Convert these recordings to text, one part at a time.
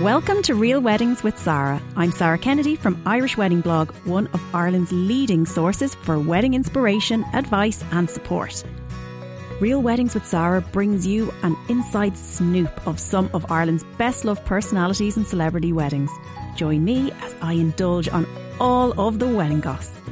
Welcome to Real Weddings with Sarah. I'm Sarah Kennedy from Irish Wedding Blog, one of Ireland's leading sources for wedding inspiration, advice, and support. Real Weddings with Sarah brings you an inside snoop of some of Ireland's best loved personalities and celebrity weddings. Join me as I indulge on all of the wedding gossip.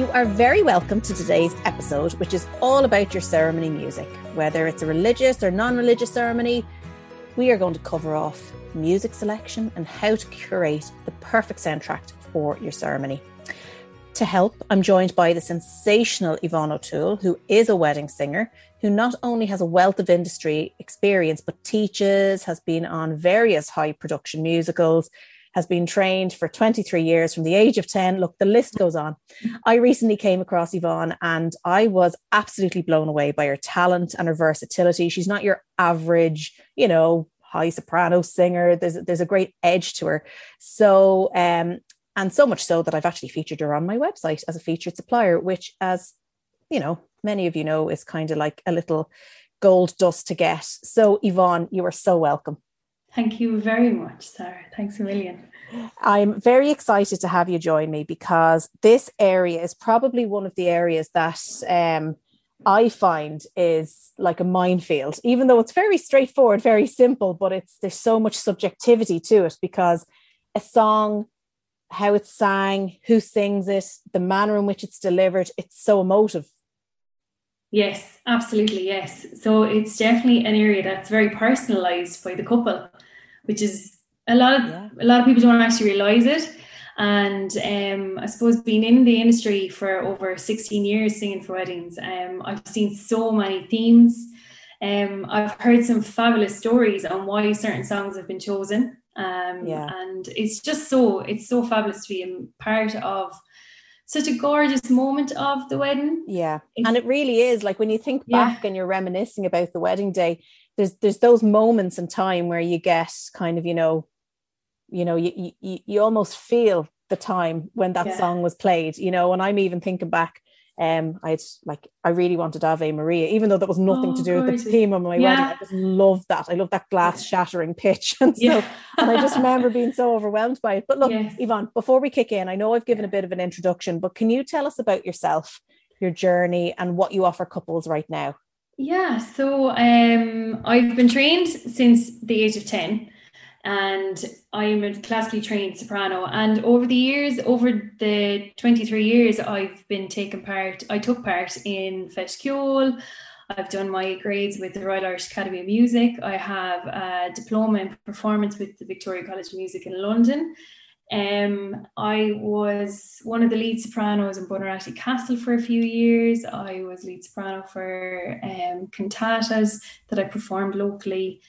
You are very welcome to today's episode, which is all about your ceremony music. Whether it's a religious or non religious ceremony, we are going to cover off music selection and how to curate the perfect soundtrack for your ceremony. To help, I'm joined by the sensational Yvonne O'Toole, who is a wedding singer, who not only has a wealth of industry experience, but teaches, has been on various high production musicals, has been trained for 23 years from the age of 10. Look, the list goes on. I recently came across Yvonne and I was absolutely blown away by her talent and her versatility. She's not your average, you know, high soprano singer. There's there's a great edge to her. So um and so much so that I've actually featured her on my website as a featured supplier, which as you know, many of you know is kind of like a little gold dust to get. So Yvonne, you are so welcome. Thank you very much, Sarah. Thanks a million. I'm very excited to have you join me because this area is probably one of the areas that um, I find is like a minefield, even though it's very straightforward, very simple, but it's there's so much subjectivity to it because a song, how it's sang, who sings it, the manner in which it's delivered, it's so emotive. Yes, absolutely. Yes. So it's definitely an area that's very personalized by the couple, which is a lot of yeah. a lot of people don't actually realize it. And um, I suppose being in the industry for over 16 years singing for weddings, um, I've seen so many themes. Um, I've heard some fabulous stories on why certain songs have been chosen. Um, yeah. And it's just so it's so fabulous to be a part of such a gorgeous moment of the wedding. Yeah. And it really is like when you think back yeah. and you're reminiscing about the wedding day, there's there's those moments in time where you get kind of, you know, you know, you you, you almost feel the time when that yeah. song was played, you know, and I'm even thinking back um, I'd like I really wanted Ave Maria, even though that was nothing oh, to do with the theme of my yeah. wedding. I just love that. I love that glass shattering pitch, and so yeah. and I just remember being so overwhelmed by it. But look, yes. Yvonne, before we kick in, I know I've given a bit of an introduction, but can you tell us about yourself, your journey, and what you offer couples right now? Yeah, so um, I've been trained since the age of ten and I'm a classically trained soprano. And over the years, over the 23 years, I've been taking part, I took part in Feis Ceoil. I've done my grades with the Royal Irish Academy of Music. I have a diploma in performance with the Victoria College of Music in London. Um, I was one of the lead sopranos in Bunratty Castle for a few years. I was lead soprano for um, cantatas that I performed locally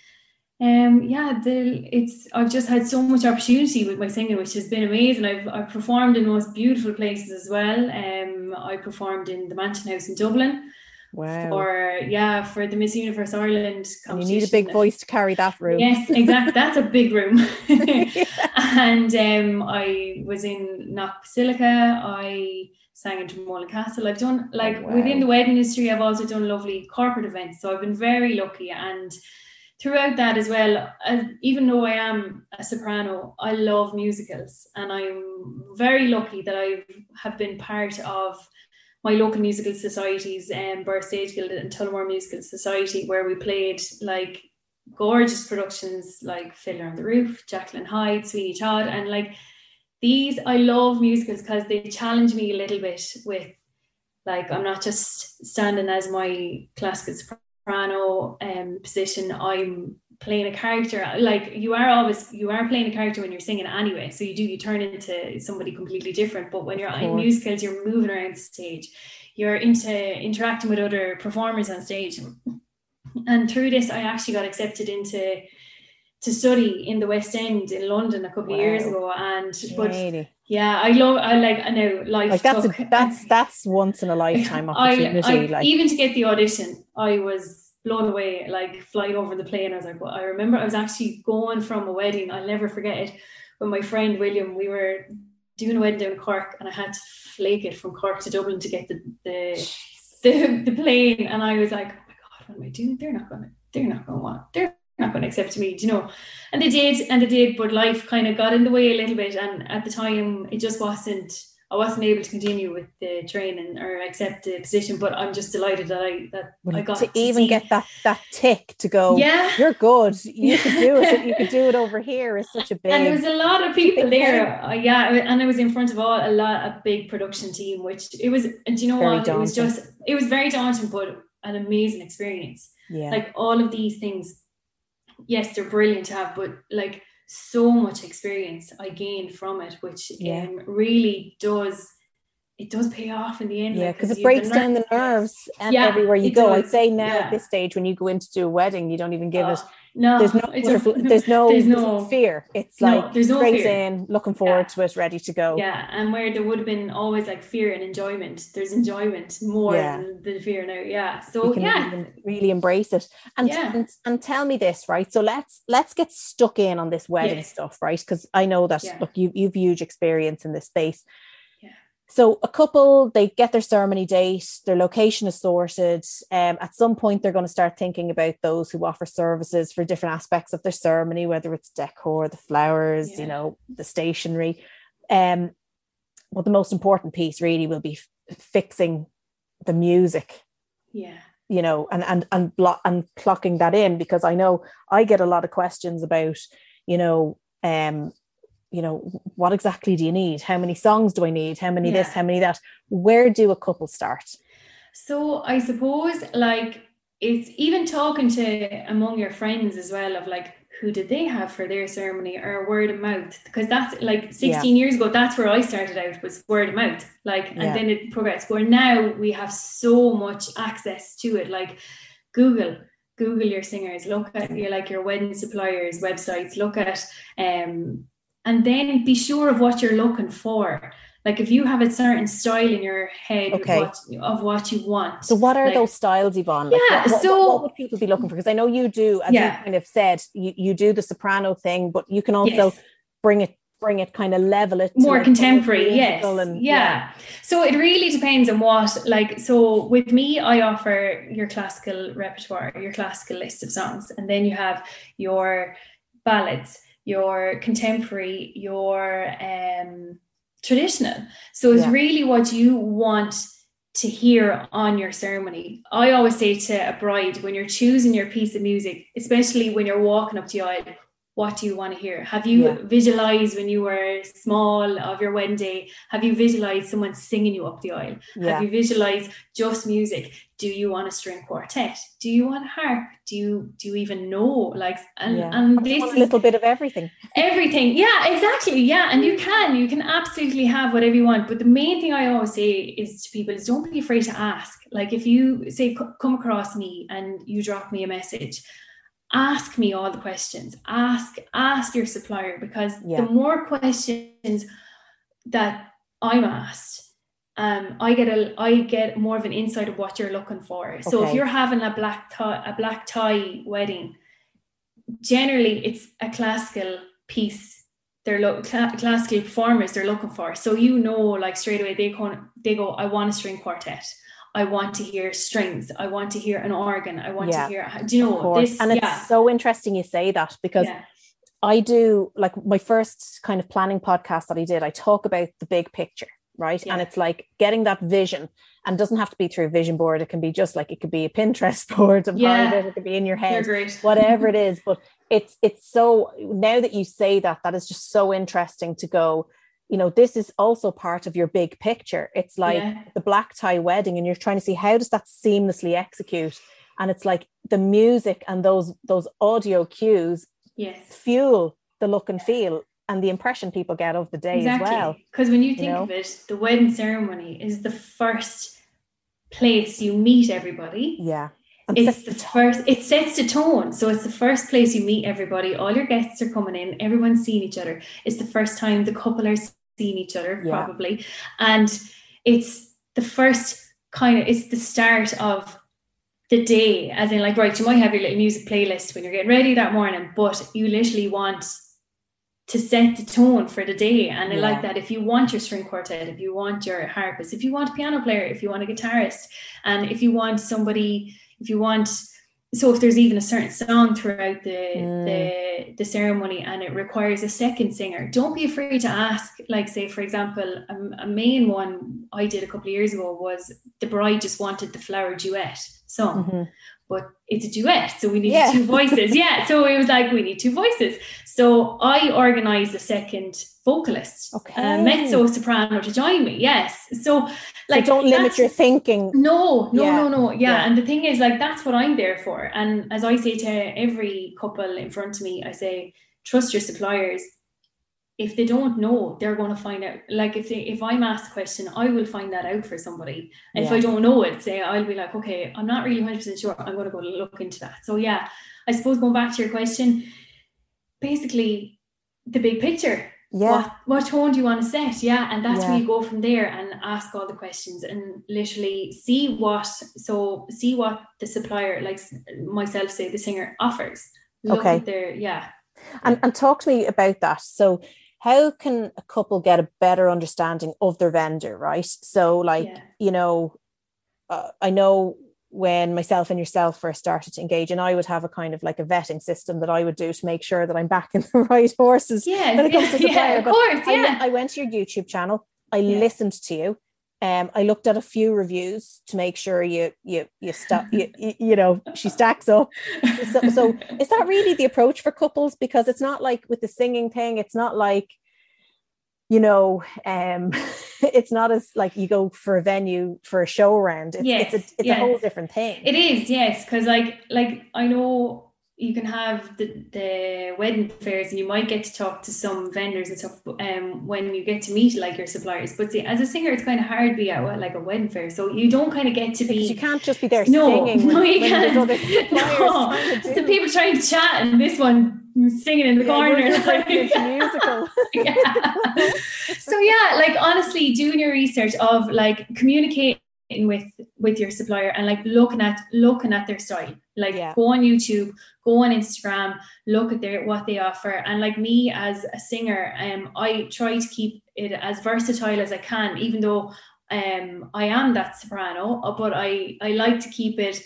um yeah the it's i've just had so much opportunity with my singing which has been amazing i've i've performed in most beautiful places as well um i performed in the mansion house in dublin Wow. For yeah, for the Miss Universe Ireland competition. And you need a big voice to carry that room. Yes, exactly. That's a big room. And um, I was in Knock Basilica. I sang in Dromoland Castle. I've done like oh, wow. within the wedding industry. I've also done lovely corporate events. So I've been very lucky and throughout that as well, as, even though I am a soprano, I love musicals, and I'm very lucky that I have been part of my local musical societies, um, Birr Stage Guild and Tullamore Musical Society, where we played like gorgeous productions like Fiddler on the Roof, Jekyll and Hyde, Sweeney Todd, and like these, I love musicals because they challenge me a little bit with like I'm not just standing as my classical soprano um, position, I'm playing a character. Like you are always you are playing a character when you're singing anyway. So you do you turn into somebody completely different. But when you're in musicals, you're moving around the stage. You're into interacting with other performers on stage. And through this, I actually got accepted into to study in the West End in London a couple wow. of years ago. And but yeah, I love I like I know life. Like that's a, that's that's once in a lifetime opportunity. I, I, like even to get the audition, I was blown away, like flying over the plane. I was like, well, I remember I was actually going from a wedding. I'll never forget it. When my friend William, we were doing a wedding down in Cork, and I had to flake it from Cork to Dublin to get the the the, the plane and I was like, oh my God, what am I doing? They're not gonna, they're not gonna want, they're not gonna accept me, do you know? And they did, and they did, but life kind of got in the way a little bit. And at the time it just wasn't I wasn't able to continue with the training or accept the position, but I'm just delighted that I that well, I got to, to even see. get that that tick to go. Yeah, you're good. You could do it. You could do it over here. Is such a big. And there was a lot of people there. Uh, yeah, and I was in front of all a lot a big production team, which it was. And do you know very what? Daunting. It was just it was very daunting, but an amazing experience. Yeah, like all of these things. Yes, they're brilliant to have, but like so much experience I gained from it, which yeah. um, really does it does pay off in the end. Yeah, because like, it breaks the down the nerves and yeah, everywhere you go. Does. I'd say now yeah. at this stage, when you go in to do a wedding, you don't even give it. No, there's no, there's no, there's no fear. It's no, like there's no straight fear. in, looking forward yeah. to it, ready to go. Yeah, and where there would have been always like fear and enjoyment, there's enjoyment more than the fear now. Yeah, so yeah, really embrace it. And, and, and tell me this, right? So let's let's get stuck in on this wedding stuff, right? Because I know that look, you you've huge experience in this space. So a couple, they get their ceremony date, their location is sorted. Um, at some point, they're going to start thinking about those who offer services for different aspects of their ceremony, whether it's decor, the flowers, yeah. you know, the stationery. Um, well, the most important piece really will be f- fixing the music. Yeah. You know, and and and blo- and clocking that in because I know I get a lot of questions about, you know, um, you know what exactly do you need? How many songs do i need? How many yeah. this how many that? Where do a couple start? So i suppose like it's even talking to among your friends as well of like who did they have for their ceremony or word of mouth? Because that's like 16 yeah. years ago that's where i started out was word of mouth. Like and yeah. then it progressed. Where now we have so much access to it. Like google google your singers. Look at your like your wedding suppliers websites. Look at um and then be sure of what you're looking for like if you have a certain style in your head okay. of, what, of what you want so what are like, those styles yvonne like yeah what, so what, what, would people be looking for because i know you do as yeah. you kind of said you, you do the soprano thing but you can also yes. bring it bring it kind of level it more like contemporary yes and, yeah. yeah so it really depends on what like so with me i offer your classical repertoire your classical list of songs and then you have your ballads your contemporary, your um, traditional. So it's yeah. really what you want to hear on your ceremony. I always say to a bride when you're choosing your piece of music, especially when you're walking up to the aisle, what do you want to hear? Have you yeah. visualized when you were small of your wedding day? Have you visualized someone singing you up the aisle? Yeah. Have you visualized just music? Do you want a string quartet? Do you want a harp? Do you do you even know? Like and yeah. and this a little bit of everything. Everything, yeah, exactly, yeah. And you can you can absolutely have whatever you want. But the main thing I always say is to people is don't be afraid to ask. Like if you say come across me and you drop me a message ask me all the questions ask ask your supplier because yeah. the more questions that i'm asked um, I get a I get more of an insight of what you're looking for. Okay. So if you're having a black tie a black tie wedding, generally it's a classical piece. They're lo- cl- classical performers they're looking for. So you know, like straight away they go they go. I want a string quartet. I want to hear strings. I want to hear an organ. I want yeah, to hear. Do you know this? And it's yeah. so interesting you say that because yeah. I do like my first kind of planning podcast that I did. I talk about the big picture, right? And it's like getting that vision, and doesn't have to be through a vision board. It can be just like it could be a Pinterest board of yeah. it. It could be in your head, whatever it is. But it's it's so now that you say that, that is just so interesting to go you know this is also part of your big picture. It's like yeah. the black tie wedding and you're trying to see how does that seamlessly execute? And it's like the music and those those audio cues yes. fuel the look and feel and the impression people get of the day exactly. as well because when you think you know? of it the wedding ceremony is the first place you meet everybody. Yeah. And it's the, the first it sets the tone. So it's the first place you meet everybody. All your guests are coming in. Everyone's seeing each other. It's the first time the couple are seen each other yeah. probably and it's the first kind of it's the start of the day as in like right you might have your little music playlist when you're getting ready that morning but you literally want to set the tone for the day. And I yeah. like that if you want your string quartet, if you want your harpist, if you want a piano player, if you want a guitarist, and if you want somebody, if you want so if there's even a certain song throughout the mm. the the ceremony and it requires a second singer don't be afraid to ask. Like say for example a, a main one i did a couple of years ago was the bride just wanted the flower duet song. Mm-hmm but it's a duet, so we need yeah. two voices. yeah, so it was like we need two voices. So I organized a second vocalist, uh, okay. a mezzo soprano to join me. Yes, so like so don't limit your thinking. No, no, yeah. no, no. Yeah. yeah, and the thing is, like that's what I'm there for. And as I say to every couple in front of me, I say trust your suppliers if they don't know, they're going to find out. Like if they, if I'm asked a question, I will find that out for somebody. Yeah. If I don't know it, say I'll be like, okay, I'm not really 100 percent sure. I'm going to go look into that. So yeah, I suppose going back to your question, basically the big picture. Yeah. What, what tone do you want to set? Yeah, and that's yeah. where you go from there and ask all the questions and literally see what. So see what the supplier, like myself, say the singer offers. Look okay. At their yeah. And, and talk to me about that. So how can a couple get a better understanding of their vendor right so like yeah. you know uh, i know when myself and yourself first started to engage and i would have a kind of like a vetting system that i would do to make sure that i'm backing the right horses yeah, when it comes yeah, to yeah, of course, yeah. I, I, went to your youtube channel i yeah. listened to you um, I looked at a few reviews to make sure you you you stop you, you know she stacks up. So, so is that really the approach for couples? Because it's not like with the singing thing. It's not like you know, um, it's not as like you go for a venue for a show round. It's, yes, it's, a, it's yes. a whole different thing. It is, yes, because like like I know you can have the, the wedding fairs and you might get to talk to some vendors and stuff um, when you get to meet like your suppliers. But see, as a singer, it's kind of hard to be at like a wedding fair. So you don't kind of get to be. Because you can't just be there no, singing. No, you can't. no. The people trying to chat and this one singing in the yeah, corner. Like, musical. yeah. So yeah, like honestly, doing your research of like communicate with with your supplier and like looking at looking at their style. Like yeah. go on youtube go on instagram look at their what they offer. And like me as a singer um i try to keep it as versatile as i can even though um i am that soprano but i i like to keep it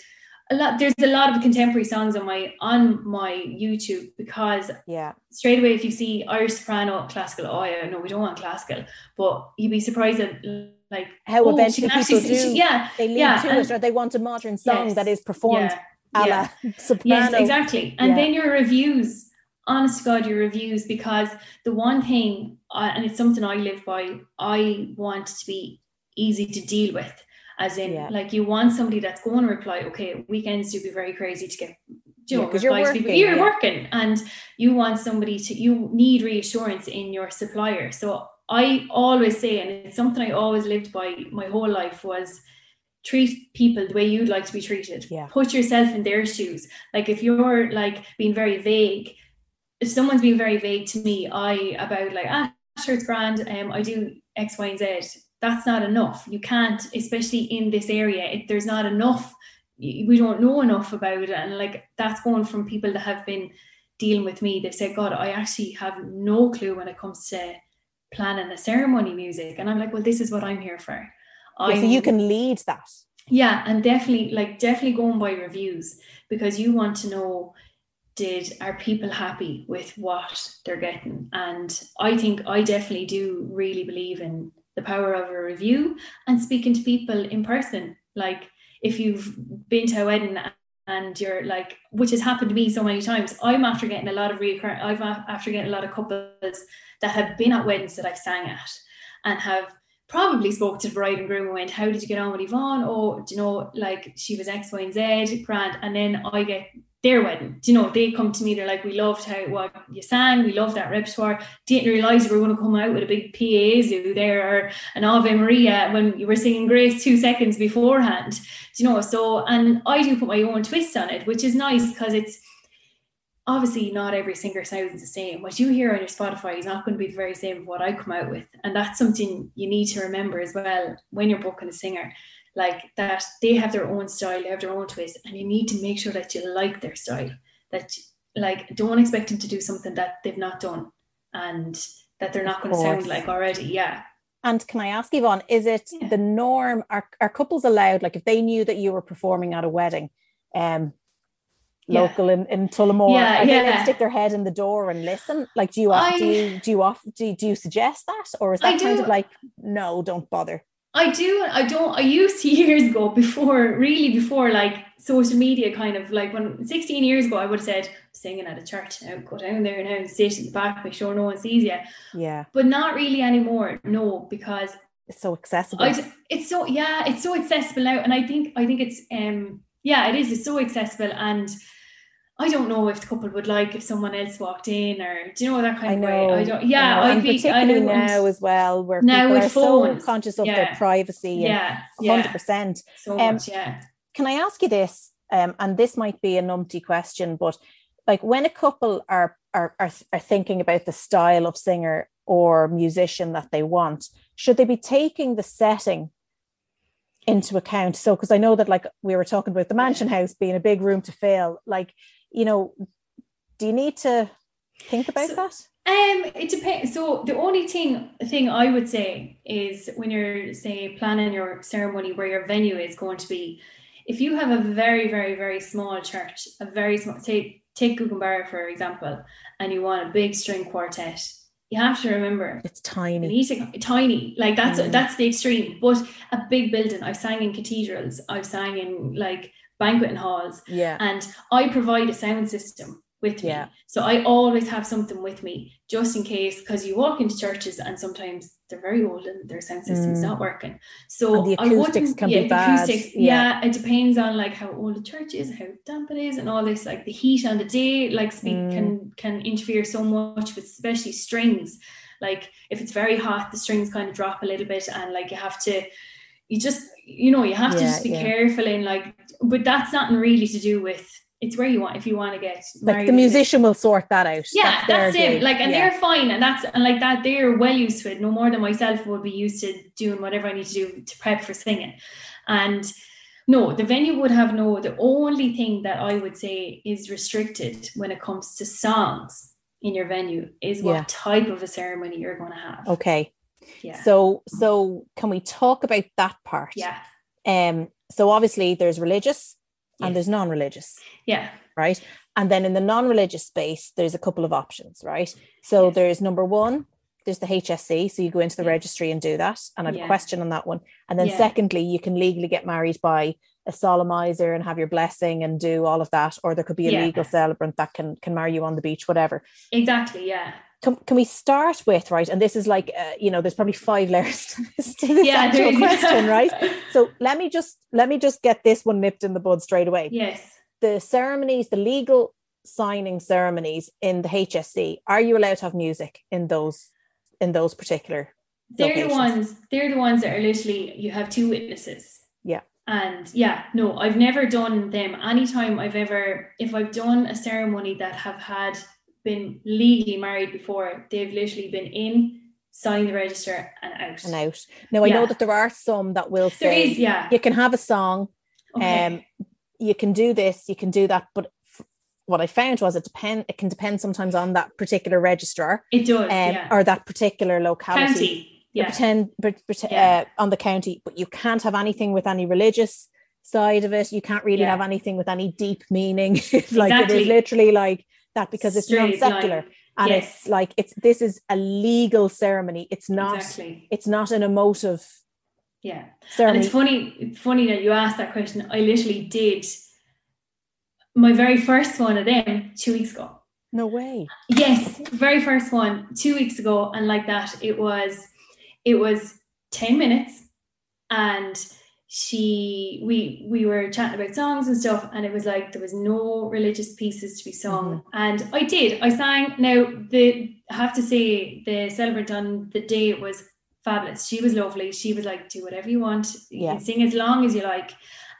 a lot there's a lot of contemporary songs on my on my youtube because yeah. straight away if you see irish soprano classical oh yeah no we don't want classical but you'd be surprised at like how oh, eventually people do yeah they lead yeah, to and, it or they want a modern song yes, that is performed yeah, yeah. soprano. Yes, exactly. And yeah. then your reviews, honest to God, your reviews, because the one thing, uh, and it's something I live by, I want to be easy to deal with. As in, yeah. like you want somebody that's going to reply, okay, weekends do be very crazy to get you know, yeah, you're working, people. You're yeah. working and you want somebody to you need reassurance in your supplier. So I always say, and it's something I always lived by my whole life was treat people the way you'd like to be treated. Yeah. Put yourself in their shoes. Like if you're like being very vague, if someone's being very vague to me, I about like, ah, sure it's grand, um, I do X, Y, and Z. That's not enough. You can't, especially in this area, it, there's not enough. We don't know enough about it. And like that's going from people that have been dealing with me. They say, God, I actually have no clue when it comes to planning a ceremony music. And I'm like, well, this is what I'm here for. Yeah, so you can lead that. Yeah, and definitely, like, definitely going by reviews because you want to know did are people happy with what they're getting and i think i definitely do really believe in the power of a review and speaking to people in person like if you've been to a wedding and you're like which has happened to me so many times i'm after getting a lot of reoccurring i've after getting a lot of couples that have been at weddings that i've sang at and have probably spoke to the bride and groom and went, How did you get on with Yvonne? or do you know, like she was X, Y, and Z, grand. And then I get their wedding. You know, they come to me, they're like, We loved how what you sang, we loved that repertoire. Didn't realise we were going to come out with a big Pie Jesu there or an Ave Maria when you were singing Grace two seconds beforehand. You know? So and I do put my own twist on it, which is nice because it's obviously not every singer sounds the same. What you hear on your Spotify is not going to be the very same of what I come out with. And that's something you need to remember as well when you're booking a singer. Like that they have their own style, they have their own twist, and you need to make sure that you like their style. That like don't expect them to do something that they've not done. and that they're not going to sound like already. Yeah. And can I ask Yvonne, is it yeah. the norm? Are, are couples allowed, like if they knew that you were performing at a wedding, um, yeah. local in, in Tullamore, yeah, are yeah. they stick their head in the door and listen? Like, do you I, do you do you off do you, do you suggest that, or is that kind of like no, don't bother? I do. I don't. I used to years ago before, really before like social media, kind of like when 16 years ago, I would have said singing at a church. Now go down there now and sit in the back, make sure no one sees you. Yeah. But not really anymore. No, because it's so accessible. I, it's so yeah, it's so accessible now, and I think I think it's um yeah, it is. It's so accessible and I don't know if the couple would like if someone else walked in or do you know that kind of way? I don't. Yeah, I know. I'd be. Particularly I now as well, where now people are phones. so conscious of yeah. their privacy. Yeah, hundred percent. So um, much, yeah. Can I ask you this? Um, and this might be a numpty question, but like when a couple are, are are are thinking about the style of singer or musician that they want, should they be taking the setting into account? So, because I know that like we were talking about the mansion house being a big room to fill, like you know, do you need to think about so, that? Um, it depends. So the only thing thing I would say is when you're say planning your ceremony where your venue is going to be, if you have a very very very small church, a very small say take Gougane Barra for example, and you want a big string quartet, you have to remember it's tiny. You to, tiny, like that's mm. that's the extreme. But a big building, I've sang in cathedrals, I've sang in like banqueting halls. Yeah. And I provide a sound system with me. Yeah. So I always have something with me just in case because you walk into churches and sometimes they're very old and their sound system's mm. not working. So and the acoustics can yeah, be bad. Yeah. yeah. it depends on like how old the church is, how damp it is, and all this. Like the heat on the day, like speak mm. can can interfere so much with especially strings. Like if it's very hot, the strings kind of drop a little bit, and like you have to you just you know you have to just be yeah. careful in like but that's nothing really to do with it's where you want if you want to get. Like the musician will sort that out. Yeah, that's, that's it. Like, and yeah. they're fine, and that's and like that. They're well used to it. No more than myself would be used to doing whatever I need to do to prep for singing. And no, the venue would have no. The only thing that I would say is restricted when it comes to songs in your venue is what yeah. type of a ceremony you're going to have. Okay. Yeah. So so can we talk about that part? Yeah. Um. So obviously there's religious yes. and there's non-religious. Yeah. Right. And then in the non-religious space, there's a couple of options, right? So yes. there's number one, there's the HSE. So you go into the registry and do that. And I have yeah. a question on that one. And then yeah. secondly, you can legally get married by a solemnizer and have your blessing and do all of that. Or there could be a legal celebrant that can can marry you on the beach, whatever. Exactly. Yeah can, can we start with right and this is like uh, you know there's probably five layers to this, to this yeah, actual question right? So let me just let me just get this one nipped in the bud straight away. Yes. The ceremonies the legal signing ceremonies in the hse are you allowed to have music in those in those particular they're locations? the ones they're the ones that are literally you have two witnesses. Yeah. And yeah no i've never done them. Anytime i've ever if i've done a ceremony that have had been legally married before, they've literally been in, signing the register and out. And out. Now I know that there are some that will say is, yeah. you can have a song, okay. um, you can do this, you can do that, but what I found was it depend it can depend sometimes on that particular registrar. It does, um, yeah. or that particular locality. County. Yeah. Pretend, pretend yeah. uh, on the county, but you can't have anything with any religious side of it. You can't really yeah. have anything with any deep meaning. like exactly. it is literally like that because it's non secular and yes. it's like it's this is a legal ceremony. It's not exactly. it's not an emotive yeah. Ceremony. and it's funny it's funny that you asked that question. I literally did my very first one of them two weeks ago. No way. Yes very first one two weeks ago. And like that it was it was 10 minutes. And she we we were chatting about songs and stuff and it was like there was no religious pieces to be sung mm-hmm. and i did i sang now the i have to say the celebrant on the day was fabulous she was lovely she was like do whatever you want you yeah. can sing as long as you like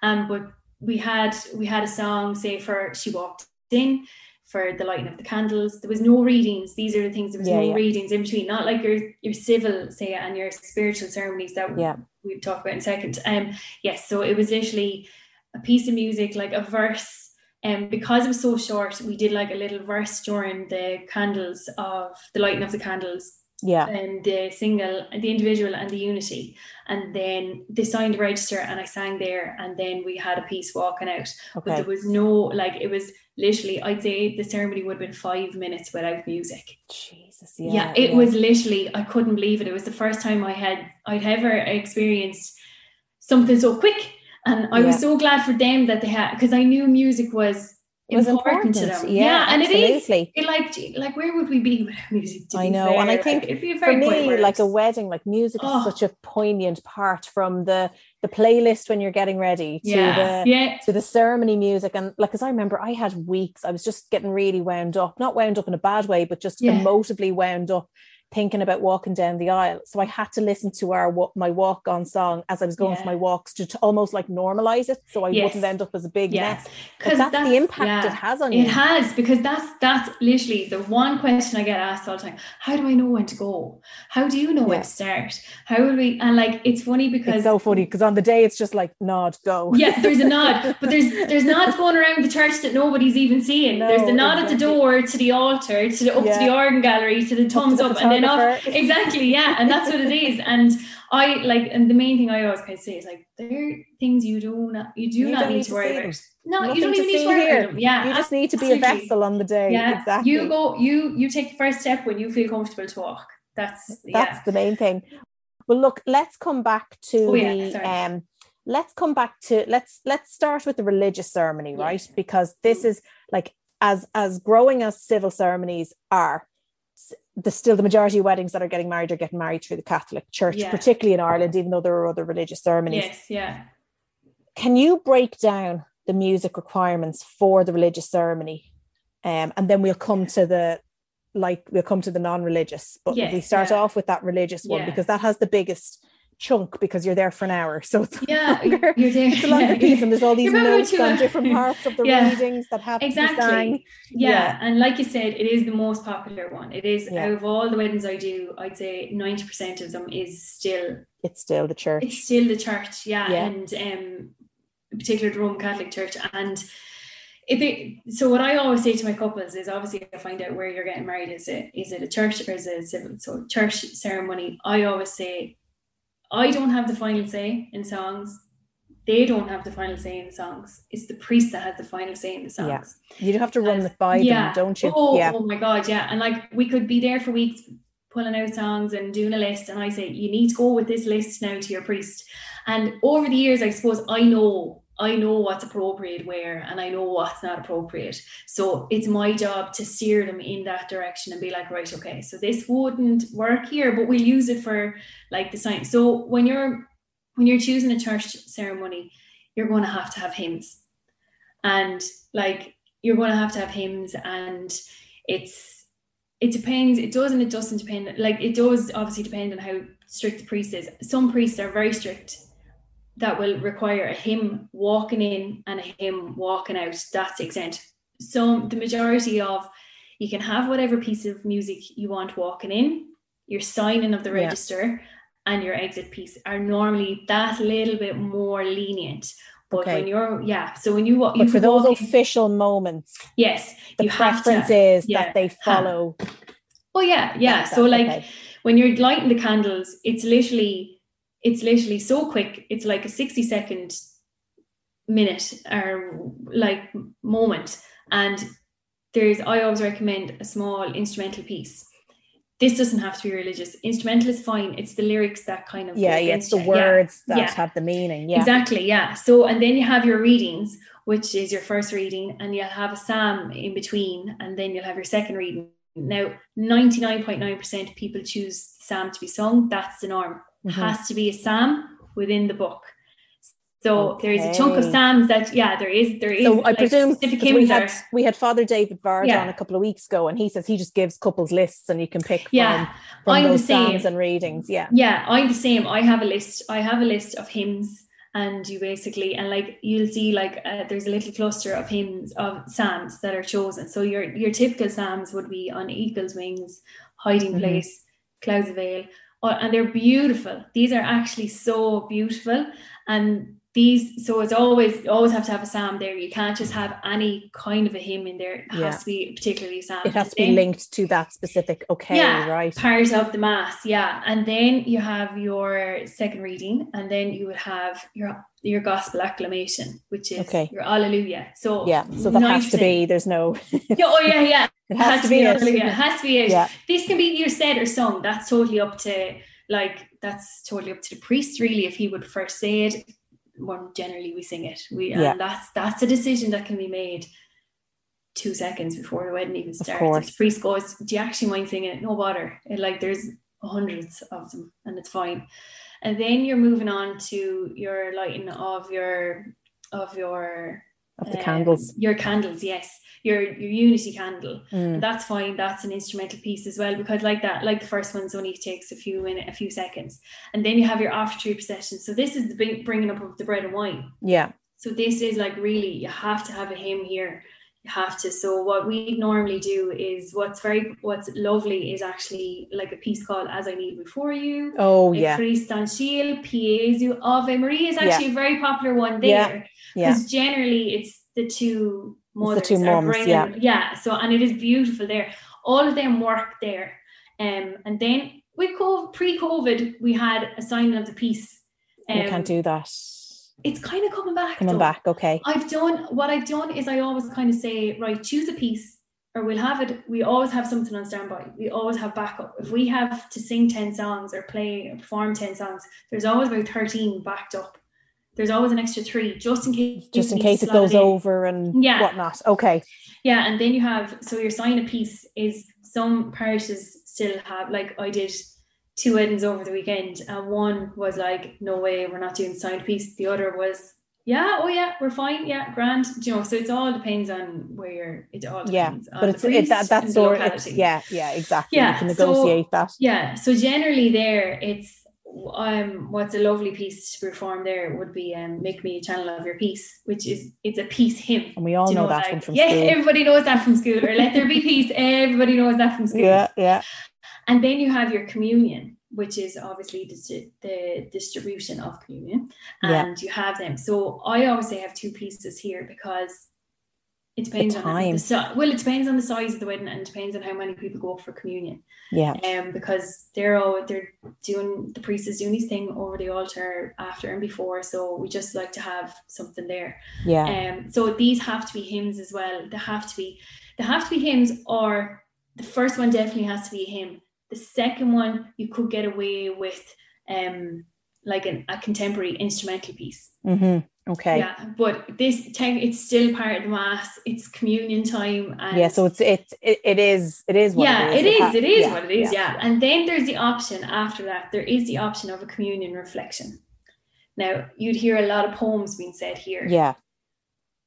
um but we had we had a song say for she walked in for the lighting of the candles. There was no readings. These are the things. There was yeah, no yeah. readings in between. Not like your your civil say and your spiritual ceremonies that yeah. We talk about in a second. Um, yes. So it was literally a piece of music, like a verse, um, because it was so short, we did like a little verse during the candles of the lighting of the candles yeah and the single the individual and the unity and then they signed a register and i sang there and then we had a piece walking out okay. but there was no like it was literally i'd say the ceremony would have been five minutes without music jesus yeah, yeah it yeah. was literally i couldn't believe it it was the first time i had i'd ever experienced something so quick and i yeah. was so glad for them that they had because i knew music was was important, important, to them. Yeah, yeah and absolutely. it is. It like, like where would we be without music? I know, fair? and I think like, for me, like a wedding, like music oh. is such a poignant part from the the playlist when you're getting ready to yeah. the yeah. to the ceremony music. And like, as I remember, I had weeks. I was just getting really wound up, not wound up in a bad way, but just yeah. emotively wound up thinking about walking down the aisle. So I had to listen to our my walk on song as I was going yeah. for my walks to, to, almost like normalize it, so I yes. wouldn't end up as a big yes. mess. Because that's, that's, the impact yeah. it has on you. It has because that's that's literally the one question I get asked all the time. How do I know when to go? How do you know when to start? How will we? And like it's funny because it's so funny because on the day it's just like nod go. Yes, there's a nod, but there's there's nods going around the church that nobody's even seeing. No, there's the nod exactly. at the door to the altar, to the up to the organ gallery, to the thumbs up, up and off. Exactly, yeah, and that's what it is. And I like, and the main thing I always kind of say is like, there are things you do not, you do you not need, need to worry about. No, Nothing you don't even need to worry here. about them. Yeah, you just need to be a vessel on the day. Yeah, exactly. You go, you you take the first step when you feel comfortable to walk. That's that's yeah. the main thing. Well, look, let's come back to oh, the yeah, um let's come back to let's let's start with the religious ceremony right because this is like as as growing as civil ceremonies are the still the majority of weddings that are getting married are getting married through the Catholic Church, yeah. particularly in Ireland, even though there are other religious ceremonies. Yes, yeah. Can you break down the music requirements for the religious ceremony? Um, and then we'll come to the like we'll come to the non-religious, but yes, we start yeah. off with that religious one yeah. because that has the biggest chunk because you're there for an hour. So it's yeah, longer, you're there. It's a longer yeah, piece, and there's all these notes on different parts of the yeah, readings that have exactly. to. Yeah. yeah. and like you said, it is the most popular one. It is out of all the weddings I do, I'd say ninety percent of them is still. It's still the church. It's still the church, yeah, and um, in particular the Roman Catholic Church and. It, so what I always say to my couples is obviously I find out where you're getting married. Is it is it a church or is it a civil? So church ceremony. I always say I don't have the final say in songs. They don't have the final say in the songs. It's the priest that has the final say in the songs. Yeah. You have to run and, it by yeah. them, don't you? Oh, yeah. oh my god, yeah. And like we could be there for weeks pulling out songs and doing a list. And I say, you need to go with this list now to your priest. And over the years, I suppose I know I know what's appropriate where and I know what's not appropriate. So it's my job to steer them in that direction and be like, right, okay, so this wouldn't work here, but we'll use it for like the sign. So when you're when you're choosing a church ceremony, you're going to have to have hymns. And like you're going to have to have hymns and it's it depends, it does and it doesn't depend. Like it does obviously depend on how strict the priest is. Some priests are very strict that will require a hymn walking in and a hymn walking out. That's exempt. So the majority of you can have whatever piece of music you want walking in, your signing of the register, yeah. and your exit piece are normally that little bit more lenient. But okay. when you're yeah, so when you walk, but for those official moments, yes, the preference to, is yeah, that they follow. Oh yeah, yeah. so like okay. when you're lighting the candles, it's literally it's literally so quick. It's like a 60 second minute or like moment. And there's, I always recommend a small instrumental piece. This doesn't have to be religious. Instrumental is fine. It's the lyrics that kind of yeah, yeah, it's the words yeah, that yeah. have the meaning. Yeah, exactly. Yeah. So and then you have your readings, which is your first reading, and you'll have a psalm in between, and then you'll have your second reading. Now, 99.9% of people choose psalm to be sung. That's the norm mm-hmm. has to be a psalm within the book. So okay. there is a chunk of psalms that yeah there is there is. So I like presume we had we had Father David Bard yeah. on a couple of weeks ago, and he says he just gives couples lists, and you can pick yeah. from, from I'm those psalms and readings. Yeah, yeah, I'm the same. I have a list. I have a list of hymns, and you basically and like you'll see like uh, there's a little cluster of hymns of psalms that are chosen. So your your typical psalms would be on eagle's wings, hiding mm-hmm. place, clouds of veil Oh, and they're beautiful. These are actually so beautiful. And these so it's always always have to have a psalm there you can't just have any kind of a hymn in there it Yeah. has to be particularly psalm It has to be linked to that specific. Okay, Yeah, right. part of the mass yeah and then you have your second reading and then you would have your your gospel acclamation which is Okay. your alleluia so Yeah, so that has to be. There's no. yeah, oh yeah yeah It has, to be. it. alleluia it has to be it Yeah, this can be either said or sung that's totally up to like that's totally up to the priest really if he would first say it. Well generally we sing it. We Yeah. and that's that's a decision that can be made two seconds before the wedding even starts. if the priest goes do you actually mind singing it? No bother. It, like there's hundreds of them and it's fine. And then you're moving on to your lighting of your of your of the um, candles. your candles yes. Your your unity candle. Mm, that's fine. That's an instrumental piece as well because like that like the first one's only takes a few minutes a few seconds. And then you have your after procession. So this is the bringing up of the bread and wine. Yeah, so this is like really you have to have a hymn here you have to so what we normally do is what's very what's lovely is actually like a piece called as i kneel before you Oh yeah, Christ Anshil, Pie Jesu, Ave Maria is Yeah. actually a very popular one Yeah, there yeah. because generally it's the two mothers the two mums, bringing, yeah. yeah. So and it is beautiful there. All of them work there, um, and then with COVID, pre-COVID, we had a signing of the peace. you can't do that. It's kind of coming back. Coming though. back. Okay. I've done what I've done is I always kind of say, right, choose a piece or we'll have it. We always have something on standby. We always have backup. If we have to sing 10 songs or play or perform 10 songs, there's always about 13 backed up. There's always an extra three just in case. Just in case it goes in. over and Yeah. whatnot. Okay. Yeah, and then you have so your sign of peace is some parishes still have like I did two weddings over the weekend, and one was like, no way, we're not doing sign piece." The other was, yeah, oh yeah, we're fine, yeah, grand. Do you know, so it all depends on where you're. It all Yeah, depends on But it's it, that that's sort yeah, yeah, exactly. Yeah, You can so- negotiate that. Yeah, so generally there it's um what's a lovely piece to perform there would be um make me a channel of your peace, which is it's a peace hymn. And we all you know, that like- one from yeah, school. everybody knows that from school. Or let there be peace. Everybody knows that from school. Yeah, yeah. And then you have your communion, which is obviously the, the distribution of communion, Yeah. and you have them. So I always say I have two pieces here because it depends on time. the si- well, it depends on the size of the wedding and it depends on how many people go up for communion. Yeah. Um, because they're all they're doing the priest is doing his thing over the altar after and before, so we just like to have something there. Yeah. Um, so these have to be hymns as well. They have to be, they have to be hymns, or the first one definitely has to be a hymn. The second one you could get away with, um, like an, a contemporary instrumental piece. hmm Okay. Yeah. Yeah, but this tech, it's still part of the mass. It's communion time, and yeah, so it's it's it, it is it is what yeah, it is. It is, it is yeah, what it is. Yeah. and then there's the option after that. There is the option of a communion reflection. Now you'd hear a lot of poems being said here. Yeah.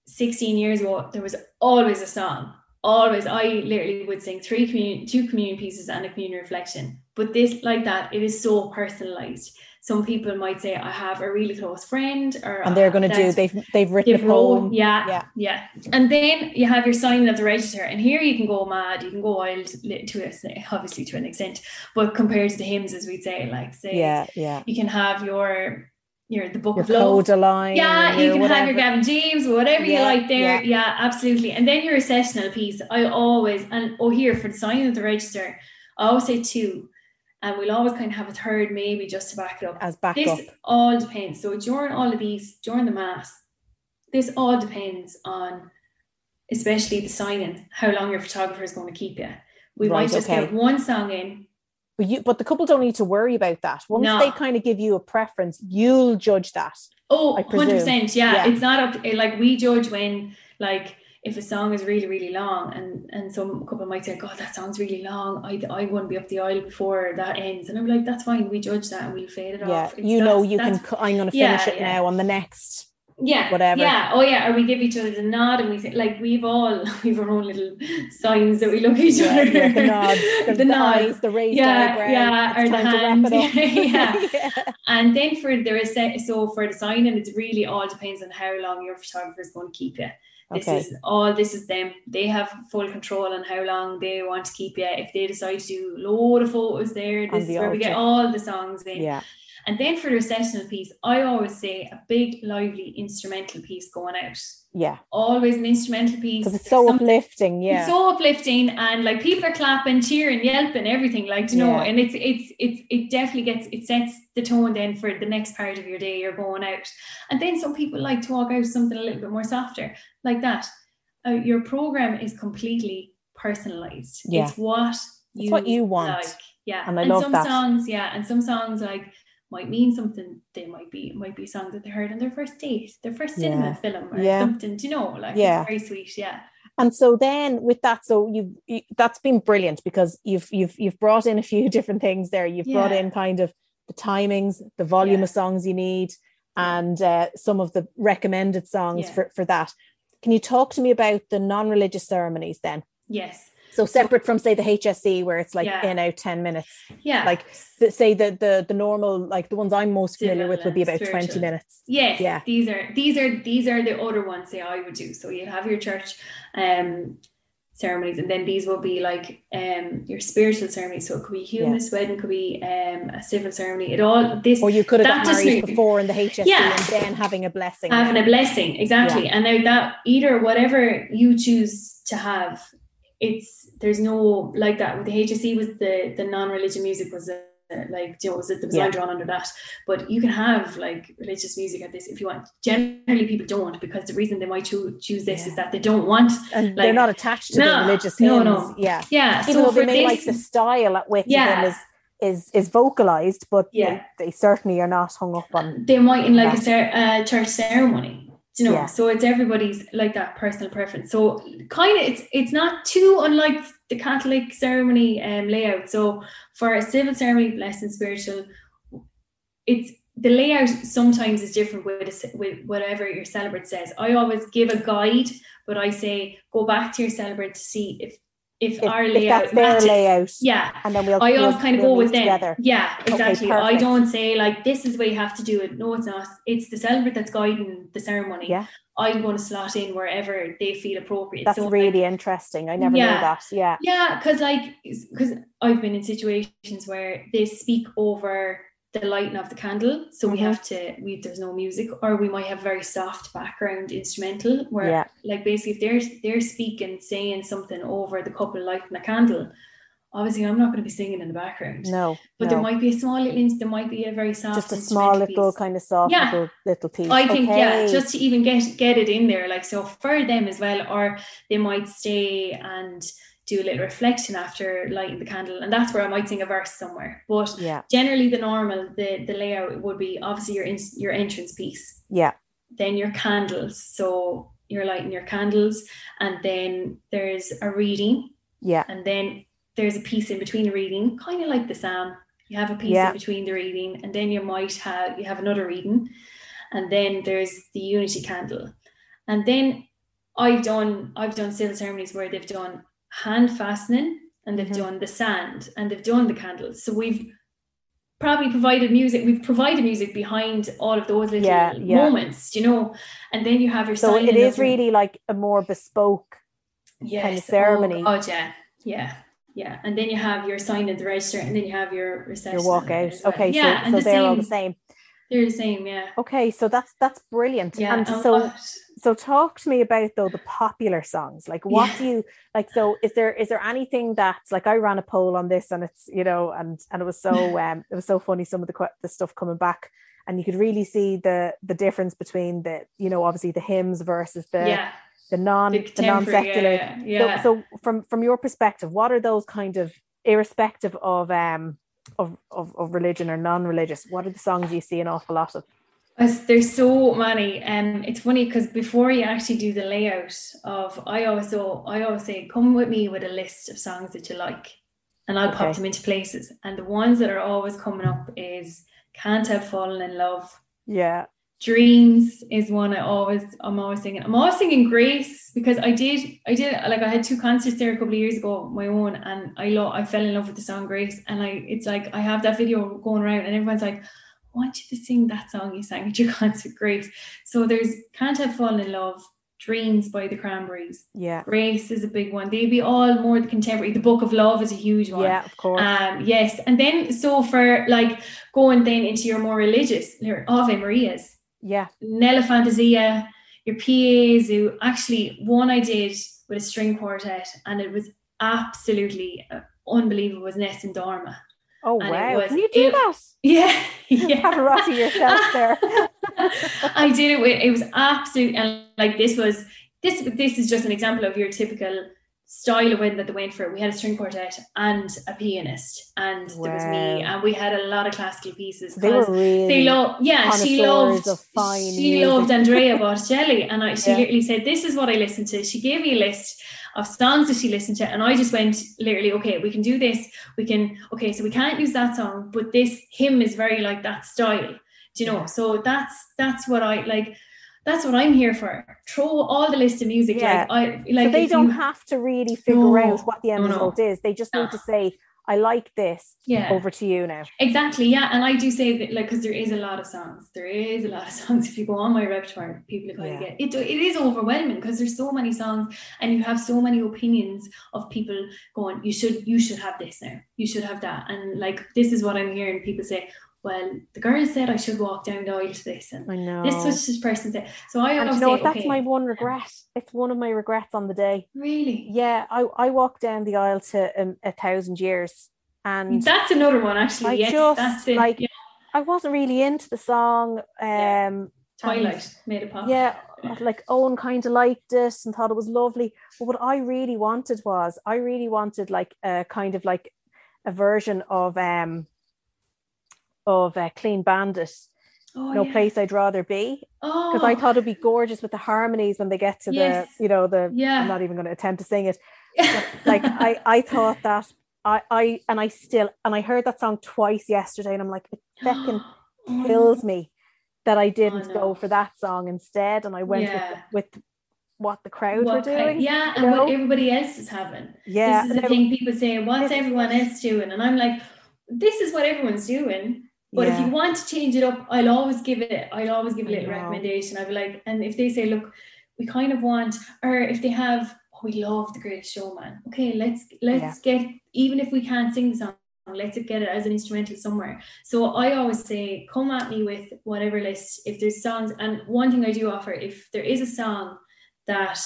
16 years ago, there was always a song. Always, I literally would sing three communion, two communion pieces and a communion reflection. But this, like that, it is so personalized. Some people might say, "I have a really close friend," or And they're going to do they've they've written a poem. yeah, Yeah. yeah, And then you have your signing of the register, and here you can go mad, you can go wild to a, obviously to an extent, but compared to the hymns, as we'd say, like say, Yeah, yeah. you can have your your the book Your of love, yeah, you can have your Gavin James, whatever you like there. yeah. Yeah. absolutely. And then your recessional piece. I always and oh here for the signing of the register, I always say two, and we'll always kind of have a third maybe just to back it up. as backup. This all depends. So during all of these, during the mass, this all depends on, especially the signing, how long your photographer is going to keep you. We Right, might just okay. get one song in. But you but the couple don't need to worry about that. Once No. they kind of give you a preference, you'll judge that. Oh, I 100%. Yeah, Yeah. It's not up to, like we judge when like if a song is really, really long and and some couple might say, God, that song's really long. I I won't be up the aisle before that ends. And I'm like, that's fine. We judge that and we'll fade it Yeah. off. It's- You know you can I'm gonna Yeah, finish it yeah. now on the next yeah whatever. yeah oh yeah or we give each other the nod and we say like we've all we've our own little signs that we look at each yeah, other yeah, the nods, the, the the nods. eyes, the raised Yeah, eyebrow. yeah, it's or the time to wrap it hands. up. Yeah. and then for the rece- so for the sign and it really all depends on how long your photographer is going to keep you this Okay. is all this is them they have full control on how long they want to keep you if they decide to do a load of photos there this the is where we get all the songs in yeah. And then for the recessional piece, I always say a big, lively instrumental piece going out. Yeah. Always an instrumental piece. Because it's so uplifting. Yeah. It's so uplifting and like people are clapping, cheering, yelping, everything, like you yeah. know, and it's it's it's it definitely gets it sets the tone then for the next part of your day you're going out. And then some people like to walk out something a little bit more softer, like that. Uh, your program is completely personalized. Yeah. It's what you it's what you want. Like. Yeah. And I and love some that. songs, yeah, and some songs like might mean something. They might be might be songs that they heard on their first date, their first cinema yeah. film, or yeah. something. Do you know? Like yeah. very sweet. Yeah. And so then with that, so you've you, that's been brilliant because you've you've you've brought in a few different things there. You've yeah. brought in kind of the timings, the volume of songs you need, and uh, some of the recommended songs for, for that. Can you talk to me about the non-religious ceremonies then? Yes. So separate from say the HSE where it's like Yeah. in out 10 minutes. Yeah. Like the, say the the the normal like the ones I'm most familiar Civil with would be about 20 minutes. Yes, Yeah. these are these are these are the other ones that I would do. So you have your church um ceremonies and then these will be like um your spiritual ceremonies. So it could be a humanist wedding, could be um a civil ceremony. It all this Or you could have got married before in the HSE Yeah. and then having a blessing. having a blessing, exactly. And now that either whatever you choose to have, it's there's no like that with the HSE was the the non-religion music was a like you know, was it the was Yeah. drawn under that but you can have like religious music at this if you want generally people don't because the reason they might choo- choose this Yeah. is that they don't want and they're not attached to the No, religious hymns. no, no. Yeah. yeah Even so though they may like the style at which Yeah. them is is is vocalized, but Yeah. they, they certainly are not hung up on they might in like a cer- uh, church ceremony you know Yeah. so it's everybody's like that personal preference. So kind of it's it's not too unlike the catholic ceremony um, layout. So for a civil ceremony less than spiritual it's the layout sometimes is different with, a with whatever your celebrant says. I always give a guide but i say go back to your celebrant to see if if, if, our if layout that's their matches. layout. yeah And then we'll I we'll- always kind of we'll go with them. together. Yeah, Okay, exactly. I don't say like this is the way you have to do it. No, it's not. It's the celebrant that's guiding the ceremony. Yeah. I'm going to slot in wherever they feel appropriate. That's So, like, really interesting. I never knew that. Yeah. yeah, because like because I've been in situations where they speak over the lighting of the candle, so we Mhm. have to we there's no music, or we might have very soft background instrumental where Yeah. like basically if they're they're speaking saying something over the couple lighting the candle, obviously I'm not going to be singing in the background. No. But no. there might be a small little, there might be a very soft, just a small little piece. kind of soft Yeah. little little piece. I think yeah, just to even get get it in there, like so for them as well, or they might stay and do a little reflection after lighting the candle, and that's where I might sing a verse somewhere. But yeah. generally, the normal the the layout would be obviously your in, your entrance piece, Yeah. then your candles. So you're lighting your candles, and then there's a reading, Yeah. and then there's a piece in between the reading, kind of like the psalm. You have a piece Yeah. in between the reading, and then you might have you have another reading, and then there's the unity candle, and then I've done I've done civil ceremonies where they've done hand fastening and they've Mhm. done the sand and they've done the candles. So we've probably provided music. We've provided music behind all of those little Yeah, yeah. moments, you know. And then you have your So it is really like a more bespoke yes. kind of ceremony. Oh, yeah, yeah, yeah. And then you have your sign at the register, and then you have your reception. your walkout. well. Okay, yeah, so so the they're same, all the same. They're the same, yeah. Okay, so that's that's brilliant. Yeah. and and so so talk to me about though the popular songs like what Yeah. do you like so is there is there anything that's like i ran a poll on this and it's you know and and it was so um it was so funny some of the the stuff coming back and you could really see the the difference between the you know obviously the hymns versus the yeah, the non the, the non-secular yeah, yeah. so, so from from your perspective what are those kind of irrespective of um of, of, of religion or non-religious what are the songs you see an awful lot of there's so many, and it's funny because before you actually do the layout of, I always so I always say, come with me with a list of songs that you like, and I'll Okay. pop them into places. And the ones that are always coming up is "Can't Help Falling in Love," yeah "Dreams" is one I always I'm always singing. I'm always singing "Grace" because I did I did like I had two concerts there a couple of years ago, my own, and I love I fell in love with the song "Grace," and I it's like I have that video going around, and everyone's like. Want you to sing that song you sang at your concert, Grace. So there's Can't Help Falling in Love, Dreams by the Cranberries. Yeah. Grace is a big one. They'd be all more the contemporary. The Book of Love is a huge one. Yeah, of course. Um, yes. And then so for like going then into your more religious Ave Marias. Yeah. Nella Fantasia, your PAs who actually one I did with a string quartet and it was absolutely uh, unbelievable was Nessun Dorma. Oh wow! was- Can you do it- that? Yeah. yeah. Pavarotti yourself there. I did it with it was absolute and like this was this this is just an example of your typical style of wedding that they went for. We had a string quartet and a pianist and there was me and we had a lot of classical pieces. They were really. they love yeah she loved she music. loved Andrea Botticelli and I, she Yeah. literally said this is what I listened to she gave me a list of songs that she listened to and I just went literally okay we can do this we can okay so we can't use that song but this hymn is very like that style do you know so that's that's what I like that's what I'm here for throw all the list of music Yeah. like I like so they don't you- have to really figure No. out what the end No, no. result is. They just need to say, "I like this." yeah Over to you now. Exactly, yeah, and I do say that, like, because there is a lot of songs. There is a lot of songs. If you go on my repertoire, people are going Yeah. get it. It is overwhelming because there's so many songs, and you have so many opinions of people going. You should, you should have this now. You should have that, and like this is what I'm hearing people say. Well, the girl said I should walk down the aisle to this, and I know. this was this person said. So I and you know say, what? That's okay, my one regret. It's one of my regrets on the day. really. Yeah, I, I walked down the aisle to um, a thousand years, and That's another one, actually. I yes, just, that's it. like, yeah. I wasn't really into the song. Yeah. Um, Twilight made it pop. yeah, like Owen kind of liked it and thought it was lovely. But what I really wanted was, I really wanted like a kind of like a version of um of uh, Clean Bandit, Oh, No yeah. Place I'd Rather Be, Oh, because I thought it'd be gorgeous with the harmonies when they get to Yes. the, you know, the. Yeah. I'm not even going to attempt to sing it. Like I, I thought that. I, I and I still and I heard that song twice yesterday and I'm like it fucking Oh, kills me that I didn't no. go for that song instead and I went Yeah. with, with what the crowd what were kind- doing. yeah, and what everybody else is having. Yeah, this is the thing people say, what's everyone else doing? And I'm like, this is what everyone's doing. But if you want to change it up, I'll always give it, I'll always give a little recommendation. I'll be like, and if they say, look, we kind of want, or if they have, oh, we love the greatest showman. Okay, let's let's get, even if we can't sing the song, let's get it as an instrumental somewhere. So I always say, come at me with whatever list. If there's songs, and one thing I do offer, if there is a song that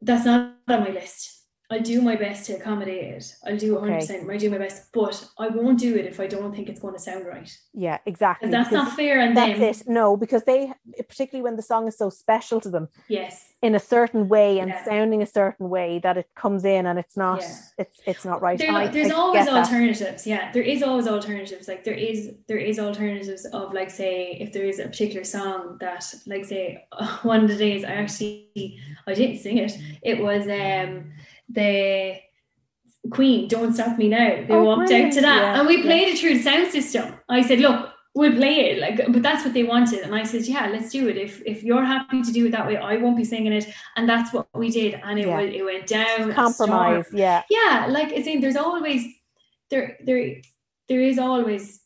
that's not on my list. I'll do my best to accommodate it. I'll do 100%. I'll do my best, but I won't do it if I don't think it's going to sound right. yeah, exactly. That's not fair And that's them. it. No, because they particularly when the song is so special to them Yes. in a certain way and Yeah. sounding a certain way that it comes in and it's not Yeah. it's it's not right. There, I- there's I always get that. alternatives. Yeah, there is always alternatives. Like there is there is alternatives of like say if there is a particular song that like say one of the days I actually I didn't sing it. It was um the Queen, Don't Stop Me Now. They Oh, walked out to that. Yeah, And we yeah. played it through the sound system. I said, look, we'll play it. Like, but that's what they wanted. And I said, yeah, let's do it. If if you're happy to do it that way, I won't be singing it. And that's what we did. And it Yeah. was it went down. compromise. Yeah, Yeah, like it's in there's always there there there is always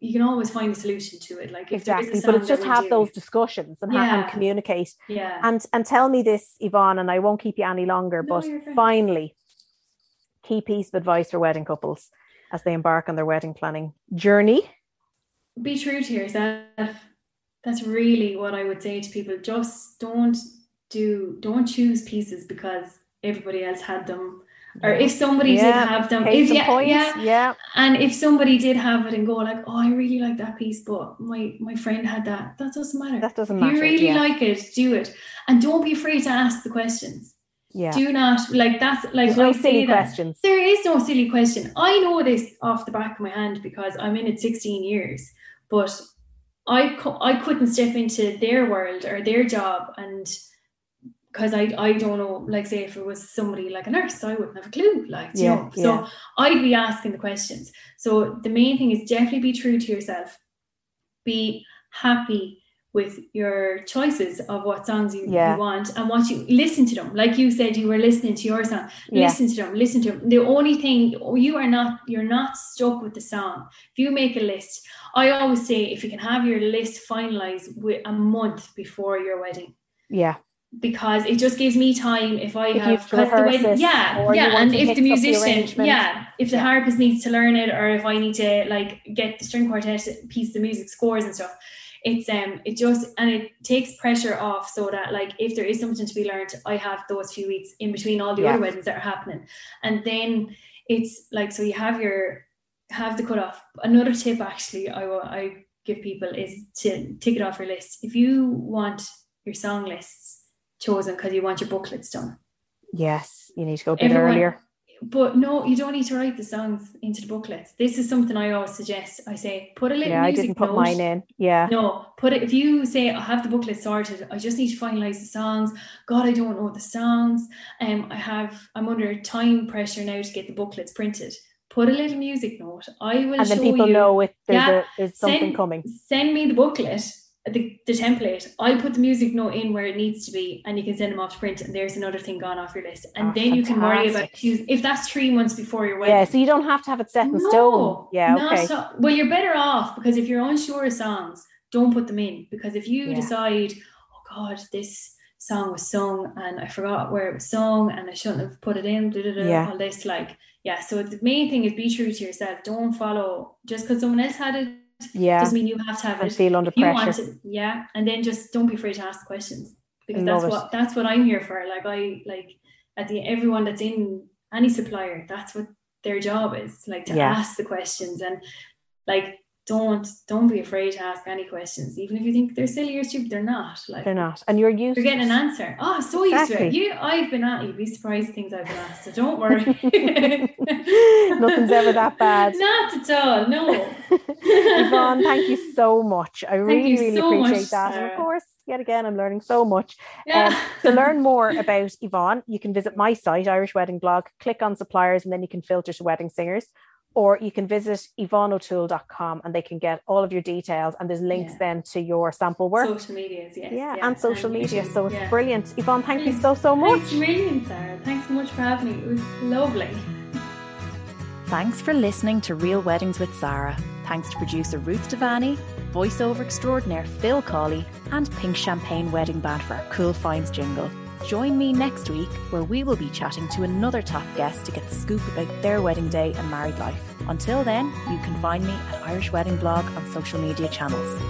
you can always find a solution to it. Like if there is a exactly. But it's just have do- those discussions and, ha- and communicate. Yeah. And and tell me this, Yvonne, and I won't keep you any longer. No, but finally, key piece of advice for wedding couples as they embark on their wedding planning journey. be true to yourself. That's really what I would say to people. Just don't do don't choose pieces because everybody else had them. Or if somebody did have them, Case if, yeah, point, yeah. yeah, And if somebody did have it and go like, oh, I really like that piece, but my my friend had that, that doesn't matter. that doesn't If matter. you really yeah. like it, do it. And don't be afraid to ask the questions. yeah. Do not like that's like There's no silly that. questions. There is no silly question. I know this off the back of my hand because I'm in it 16 years, but I co- I couldn't step into their world or their job and because I, I don't know, like say if it was somebody like a nurse, I wouldn't have a clue. Like, you Yeah, know, so I'd be asking the questions. So the main thing is definitely be true to yourself. Be happy with your choices of what songs you, Yeah. you want and what you listen to them. Like you said, you were listening to your song Yeah. listen to them listen to them the only thing you are not you're not stuck with the song if you make a list i always say if you can have your list finalized with a month before your wedding Yeah, because it just gives me time if I if have because the way yeah yeah and if the musician the yeah if the yeah. harpist needs to learn it or if I need to like get the string quartet piece the music scores and stuff it's um it just and it takes pressure off so that like if there is something to be learned I have those few weeks in between all the yeah. other weddings that are happening and then it's like so you have your have the cutoff another tip actually I I give people is to take it off your list if you want your song lists chosen because you want your booklets done. Yes, you need to go a bit Everyone, earlier. But no, you don't need to write the songs into the booklets. This is something I always suggest. I say put a little. Music note. Yeah, I didn't put note. mine in. Yeah. No, put it. If you say I have the booklet sorted, I just need to finalize the songs. God, I don't know the songs. Um, I have. I'm under time pressure now to get the booklets printed put a little music note. I will. And then people you, know if there's, yeah, a, there's something send, coming. Send me the booklet the, the template, I'll put the music note in where it needs to be, and you can send them off to print, and there's another thing gone off your list. And oh, then fantastic. you can worry about choose if that's three months before your wedding. Yeah, so you don't have to have it set in no, stone. Yeah, okay. So, well, you're better off because if you're unsure of songs, don't put them in because if you yeah. decide, oh God, this song was sung and I forgot where it was sung and I shouldn't have put it in, yeah. all this like yeah. So the main thing is be true to yourself. Don't follow just because someone else had it yeah. Doesn't mean you have to have and it. feel under pressure you want it, yeah. And then just don't be afraid to ask questions. Because that's it. what that's what i'm here for. Like i like at the everyone that's in any supplier that's what their job is like to yeah. ask the questions. And like don't don't be afraid to ask any questions, even if you think they're silly or stupid. They're not. Like they're not, and you're used. You're getting an answer. Oh, I'm so exactly. used to it. You, I've been at. You'd be surprised things I've been asked. So don't worry. Nothing's ever that bad. Not at all. No. Yvonne, thank you so much. I really, really so appreciate much, that. Sarah. And of course, yet again, I'm learning so much. Yeah. Um, to learn more about Yvonne, you can visit my site, Irish Wedding Blog. Click on suppliers, and then you can filter to wedding singers or you can visit yvonneotoole.com and they can get all of your details and there's links yeah. then to your sample work. Social medias, yes. Yeah, yeah. and social and media. So it's yeah. brilliant. Yvonne, thank brilliant. you so, so much. Thanks brilliant, Sarah. Thanks so much for having me. It was lovely. Thanks for listening to Real Weddings with Sarah. Thanks to producer Ruth Devani, voiceover extraordinaire Phil Cawley, and Pink Champagne Wedding Band for our Cool Finds jingle. Join me next week where we will be chatting to another top guest to get the scoop about their wedding day and married life. Until then, you can find me at Irish Wedding Blog on social media channels.